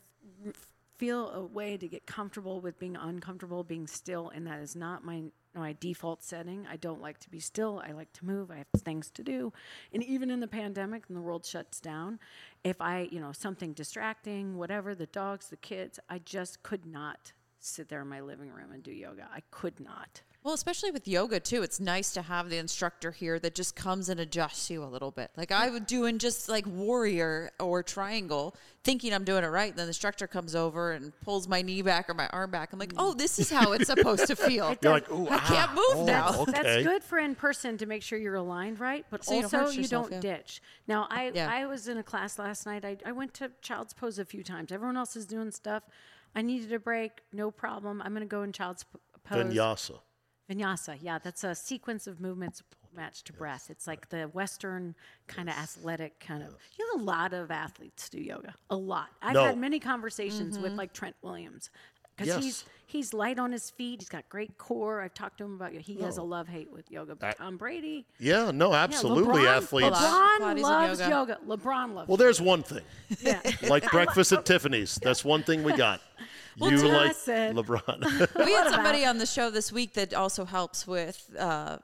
f- feel a way to get comfortable with being uncomfortable, being still, and that is not my my default setting. I don't like to be still. I like to move. I have things to do, and even in the pandemic, when the world shuts down, if I, you know, something distracting, whatever, the dogs, the kids, I just could not sit there in my living room and do yoga. I could not. Well, especially with yoga too, it's nice to have the instructor here that just comes and adjusts you a little bit. Like I would doing just like warrior or triangle, thinking I'm doing it right, then the instructor comes over and pulls my knee back or my arm back. I'm like, oh, this is how it's supposed to feel. You're like, ooh, I can't ah, move oh, now. Okay. That's good for in person to make sure you're aligned right, but So you don't also you don't yeah. ditch. Now, I Yeah. I was in a class last night. I, I went to Child's Pose a few times. Everyone else is doing stuff. I needed a break. No problem. I'm going to go in Child's P- Pose. Vinyasa. Vinyasa. Yeah, that's a sequence of movements matched to breath. It's like the Western kind of athletic kind of. You know, a lot of athletes do yoga. A lot. I've No. had many conversations with Mm-hmm. like Trent Williams because Yes. he's he's light on his feet. He's got great core. I've talked to him about yoga. he has a love hate with yoga. But Tom Brady, Yeah, no, yeah, absolutely. LeBron, Athletes. LeBron Bodies loves yoga. yoga. LeBron loves. Well, there's one thing. yeah. Like breakfast at Tiffany's. That's one thing we got. you that's what I like said. LeBron. we had somebody on the show this week that also helps with uh,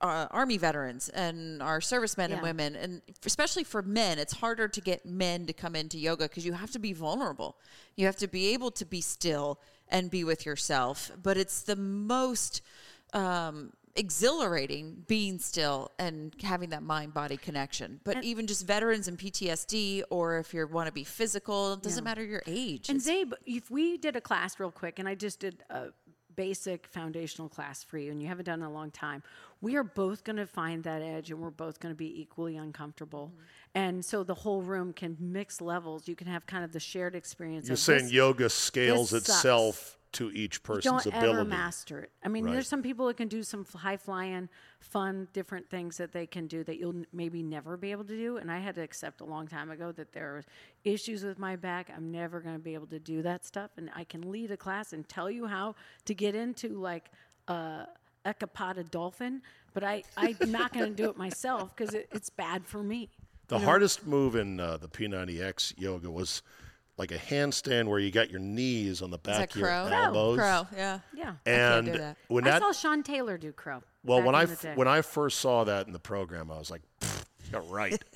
uh, army veterans and our servicemen and women, and especially for men, it's harder to get men to come into yoga because you have to be vulnerable. You have to be able to be still and be with yourself. But it's the most um, exhilarating being still and having that mind body connection. But even just veterans and PTSD, or if you want to be physical, it doesn't matter your age. And Czabe, if we did a class real quick, and I just did a basic foundational class for you, and you haven't done it in a long time, we are both going to find that edge, and we're both going to be equally uncomfortable. Mm-hmm. And so the whole room can mix levels. You can have kind of the shared experience. You're saying this- yoga scales sucks. itself to each person's don't ability. ever master it. I mean, Right. there's some people that can do some high flying, fun, different things that they can do that you'll n- maybe never be able to do. And I had to accept a long time ago that there are issues with my back. I'm never going to be able to do that stuff. And I can lead a class and tell you how to get into like a eka pada dolphin, but I, I'm not going to do it myself because it, it's bad for me. The hardest move in uh, the P90X yoga was like a handstand where you got your knees on the Is back that of your crow? elbows. Crow, yeah. Yeah. can't And do that. when I saw Sean Taylor do crow. well, when I the f- day. when I first saw that in the program, I was like, "Yeah, right."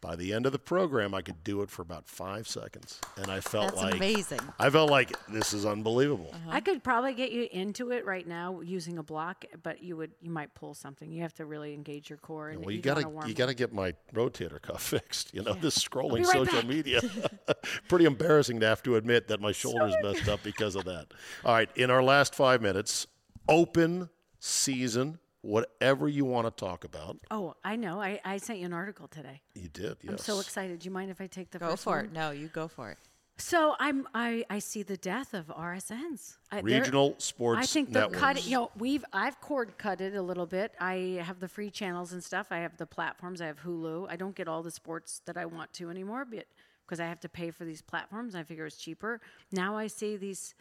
By the end of the program, I could do it for about five seconds, and I felt That's like amazing. I felt like this is unbelievable. I could probably get you into it right now using a block, but you would you might pull something. You have to really engage your core. And Well, you, you gotta you gotta get my rotator cuff fixed. You know, this scrolling right social back. media, pretty embarrassing to have to admit that my shoulders messed up because of that. All right, in our last five minutes, open season, whatever you want to talk about. Oh, I know. I, I sent you an article today. You did, yes. I'm so excited. Do you mind if I take the Go first for one? it. No, you go for it. So I'm I, I see the death of RSNs. I, uh, they're- Regional sports I think the networks. cut. You know, we've I've cord cutted a little bit. I have the free channels and stuff. I have the platforms. I have Hulu. I don't get all the sports that I want to anymore, but because I have to pay for these platforms, I figure it's cheaper. Now I see these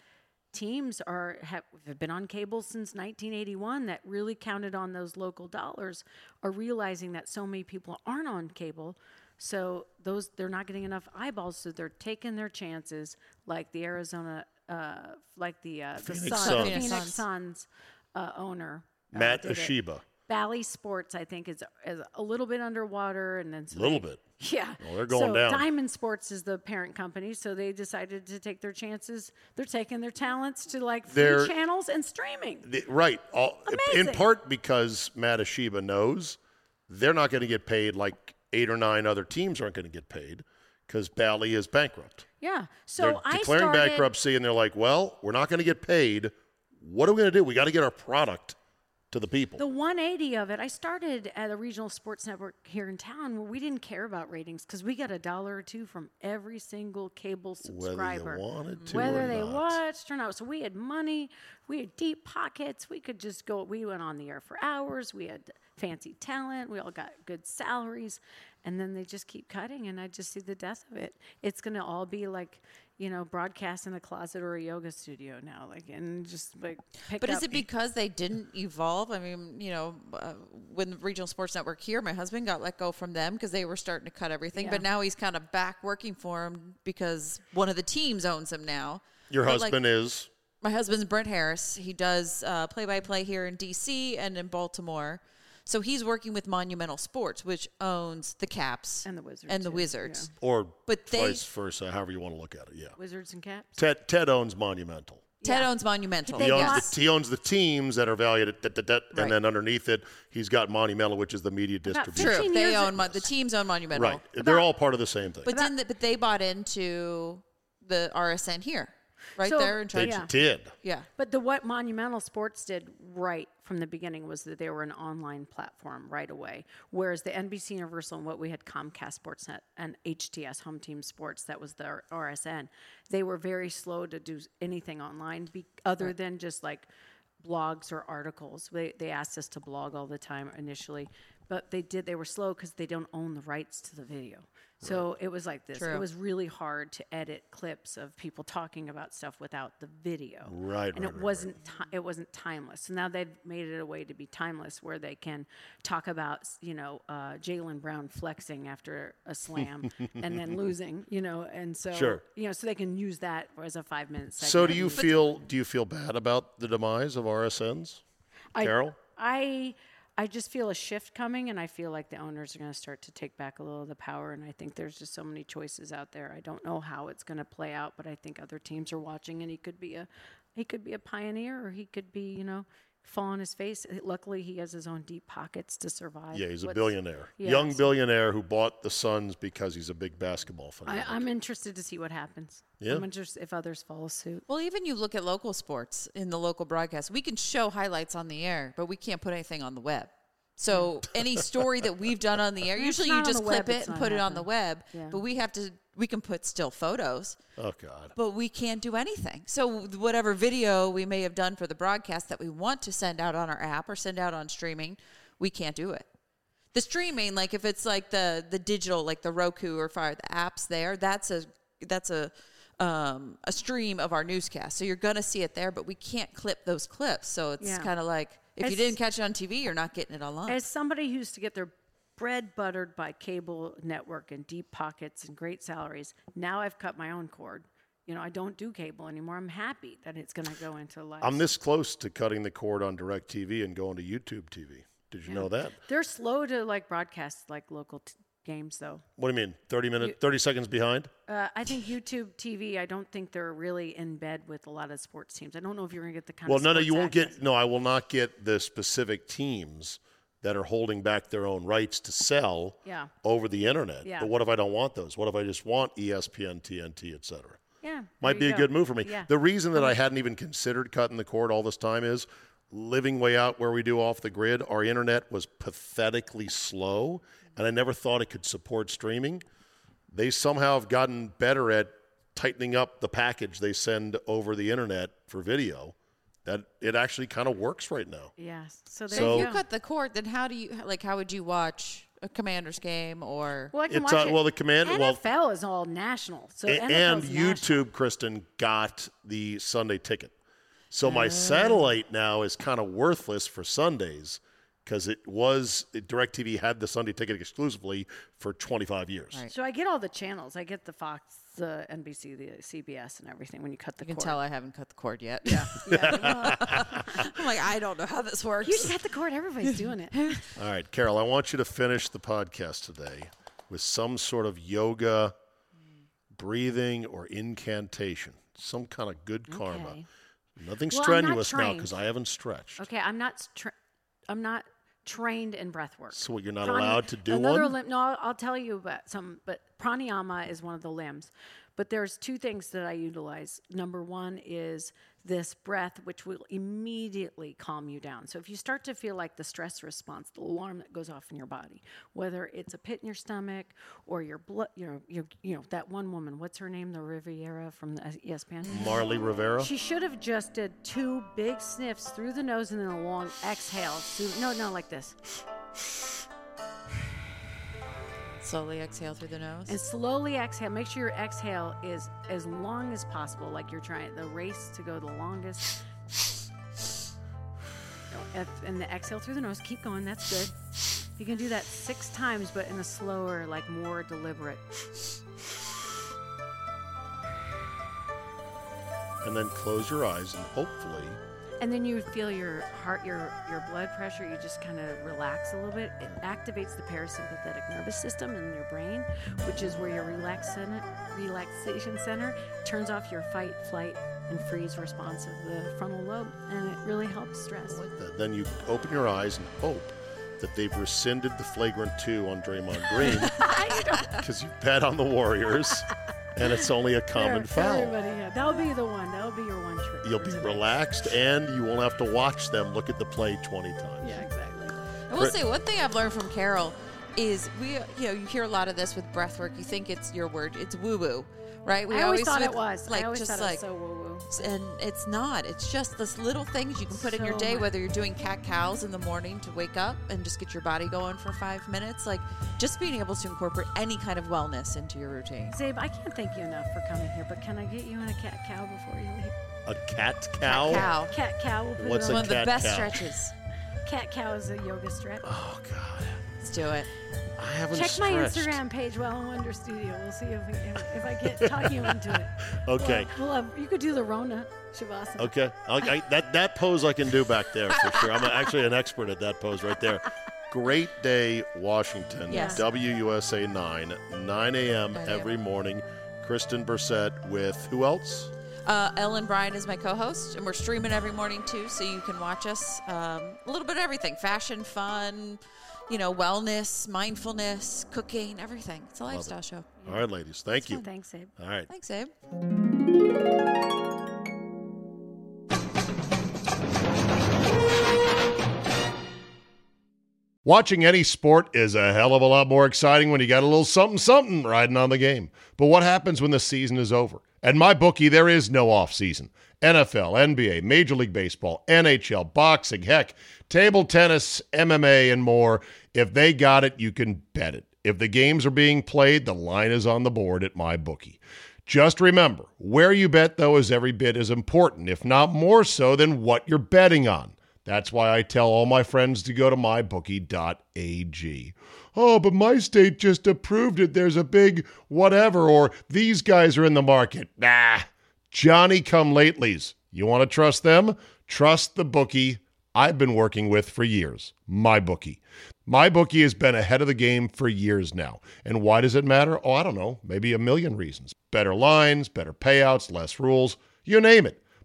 teams are have, have been on cable since 1981 that really counted on those local dollars are realizing that so many people aren't on cable So those they're not getting enough eyeballs, so they're taking their chances, like the Arizona, uh, like the uh, the Phoenix Sun, Suns. Phoenix Suns. Suns uh, owner. uh, Matt did it. Bally Sports, I think, is, is a little bit underwater, and then so A little they- bit. Yeah. Well, they're going so down. Diamond Sports is the parent company, so they decided to take their chances. They're taking their talents to like free They're- channels and streaming. The- right. All, in part because Mat Ishbia knows they're not going to get paid like eight or nine other teams aren't going to get paid because Bally is bankrupt. Yeah. So they're I declaring started, bankruptcy and they're like, well, we're not going to get paid. What are we going to do? We got to get our product to the people. The 180 of it, I started at a regional sports network here in town where we didn't care about ratings because we got a dollar or two from every single cable subscriber. Whether they wanted to Whether they not. watched or not. So we had money, we had deep pockets. We could just go, we went on the air for hours. We had fancy talent. We all got good salaries. And then they just keep cutting, and I just see the death of it. It's going to all be like, you know, broadcast in a closet or a yoga studio now, like, and just like pick But is up- it because they didn't evolve? I mean, you know, uh, when the Regional Sports Network here, my husband got let go from them because they were starting to cut everything. But now he's kind of back working for him because one of the teams owns him now. Your But, like, husband is my husband's Brent Harris. He does uh, play-by-play here in D.C. and in Baltimore. So he's working with Monumental Sports, which owns the Caps And the Wizards, and the yeah, Wizards. or But they- vice versa, however you want to look at it. Yeah. Wizards and Caps. Ted, Ted owns Monumental. Ted owns Monumental. He owns, the, he owns the teams that are valued at that, that, that, Right. and then underneath it, he's got Monumental, which is the media distribution. True, they own ago- Mon- the teams own Monumental. Right. They're all part of the same thing. But then, the, but they bought into the RSN here, right So- there in they. Yeah. did. Yeah. But the what Monumental Sports did right from the beginning was that they were an online platform right away. Whereas the NBC Universal and what we had Comcast Sportsnet and HTS Home Team Sports, that was the RSN, they were very slow to do anything online be, other than just like blogs or articles. They, they asked us to blog all the time initially, but they did, they were slow because they don't own the rights to the video. So it was like this. True. It was really hard to edit clips of people talking about stuff without the video Right, and right, it right, wasn't ti- it wasn't timeless. So now they've made it a way to be timeless, where they can talk about you know uh, Jaylen Brown flexing after a slam and then losing, you know, and so Sure. you know, so they can use that as a five minute segment. So do you feel do you feel bad about the demise of RSNs? I, Carol? I I just feel a shift coming, and I feel like the owners are going to start to take back a little of the power. And I think there's just so many choices out there. I don't know how it's going to play out, but I think other teams are watching, and he could be a he could be a pioneer, or he could be you know fall on his face. Luckily, he has his own deep pockets to survive. Yeah, he's a What's- billionaire. Yeah, Young so- billionaire who bought the Suns because he's a big basketball fan. I, I'm interested to see what happens. Yeah. I'm interested if others follow suit. Well, even you look at local sports in the local broadcast, we can show highlights on the air, but we can't put anything on the web. So any story that we've done on the air, It's usually not you on just the clip web, it it's and not put it on the happening. web. Yeah. But we have to, we can put still photos, oh God. but we can't do anything. So whatever video we may have done for the broadcast that we want to send out on our app or send out on streaming, we can't do it. The streaming, like if it's like the the digital, like the Roku or Fire, the apps there, that's a that's a um, a stream of our newscast. So you're gonna see it there, but we can't clip those clips. So it's Yeah. kind of like if you didn't catch it on TV, you're not getting it online. As somebody who used to get their bread buttered by cable network and deep pockets and great salaries, now I've cut my own cord. You know, I don't do cable anymore. I'm happy that it's going to go into life. I'm this close to cutting the cord on DirecTV and going to YouTube TV. Did you know that? They're slow to like broadcast like local t- games, though. What do you mean? 30 minutes, 30 seconds behind? Uh, I think YouTube TV. I don't think they're really in bed with a lot of sports teams. I don't know if you're going to get the kind Well, no, no, you won't access. get. No, I will not get the specific teams that are holding back their own rights to sell Yeah. over the internet. Yeah. But what if I don't want those? What if I just want ESPN, TNT, et cetera? Yeah, Might be a go. good move for me. Yeah. The reason that I hadn't even considered cutting the cord all this time is living way out where we do off the grid, our internet was pathetically slow, and I never thought it could support streaming. They somehow have gotten better at tightening up the package they send over the internet for video. That it actually kind of works right now. Yeah. So So- you if go. you cut the cord, then how do you like? How would you watch a Commanders game or? well, I can It's, watch uh, it. well, the command- well- NFL is all national. So A- and NFL's YouTube, national. Kristen, got the Sunday ticket. So Oh. my satellite now is kind of worthless for Sundays because it was DirecTV had the Sunday ticket exclusively for 25 years. Right. So I get all the channels. I get the Fox, the NBC, the CBS, and everything. When you cut the You can cord, tell I haven't cut the cord yet. Yeah, well, I'm like, I don't know how this works. you just cut the cord. Everybody's doing it. All right, Carol, I want you to finish the podcast today with some sort of yoga, breathing, or incantation, some kind of good karma. Okay. Nothing Well, not strenuous now because I haven't stretched. Okay, I'm not. Tra- I'm not trained in breath work. So what, you're not Prana- allowed to do another one? limb. No, I'll, I'll tell you about some. But pranayama is one of the limbs. But there's two things that I utilize. Number one is this breath, which will immediately calm you down. So if you start to feel like the stress response, the alarm that goes off in your body, whether it's a pit in your stomach or your blood, you know, you, you know that one woman. What's her name? The Riviera from the uh, E ESPN. Marly Rivera? She should have just did two big sniffs through the nose and then a long exhale. no, no, like this. Slowly exhale through the nose. And slowly exhale. Make sure your exhale is as long as possible, like you're trying the race to go the longest. And the exhale through the nose. Keep going. That's good. You can do that six times, but in a slower, like more deliberate. And then close your eyes and hopefully And then you feel your heart, your your blood pressure. You just kind of relax a little bit. It activates the parasympathetic nervous system in your brain, which is where your relax center, relaxation center turns off your fight, flight, and freeze response of the frontal lobe, and it really helps stress. Th- Then you open your eyes and hope that they've rescinded the flagrant two on Draymond Green because you bet on the Warriors and it's only a common There, foul. Everybody, yeah, that'll be the one. That'll be your one trick. You'll be today. relaxed and you won't have to watch them look at the play 20 times. Yeah, exactly. I will say one thing I've learned from Carol is we, you know, you hear a lot of this with breath work. You think it's your word, it's woo woo, right? We I always thought would, it was. like I always just thought like, it was so woo woo. And it's not. It's just this little things you can put in your day, whether you're doing cat cows in the morning to wake up and just get your body going for five minutes. Like just being able to incorporate any kind of wellness into your routine. Czabe, I can't thank you enough for coming here, but can I get you in a cat cow before you leave? A cat cow? Cow. Cat cow. We'll put What's it a on. One of the best cow? stretches. Cat cow is a yoga stretch. Oh, God. Let's do it. I haven't Check my. Instagram page while I'm under studio. We'll see if, if, if I get talk you into it. Okay. Well, we'll have, you could do the Rona Shavasana. Okay. I, I, that, that pose I can do back there for sure. I'm actually an expert at that pose right there. Great Day, Washington. Yes. WUSA 9, 9 a.m. every morning. Kristen Berset with who else? Uh, Ellen Bryan is my co-host, and we're streaming every morning too, so you can watch us. Um, a little bit of everything: fashion, fun, you know, wellness, mindfulness, cooking, everything. It's a lifestyle show. All right, ladies. Thank you. Thanks, Abe. All right. Thanks, Abe. Watching any sport is a hell of a lot more exciting when you got a little something something riding on the game. But what happens when the season is over? At my bookie, there is no off season. NFL, NBA, Major League Baseball, NHL, boxing, heck, table tennis, MMA, and more. If they got it, you can bet it. If the games are being played, the line is on the board at my bookie. Just remember, where you bet, though, is every bit as important, if not more so, than what you're betting on. That's why I tell all my friends to go to mybookie.ag. Oh, but my state just approved it. There's a big whatever, or these guys are in the market. Nah, Johnny come latelys. You want to trust them? Trust the bookie I've been working with for years, my bookie. My bookie has been ahead of the game for years now. And why does it matter? Oh, I don't know, maybe a million reasons. Better lines, better payouts, less rules, you name it.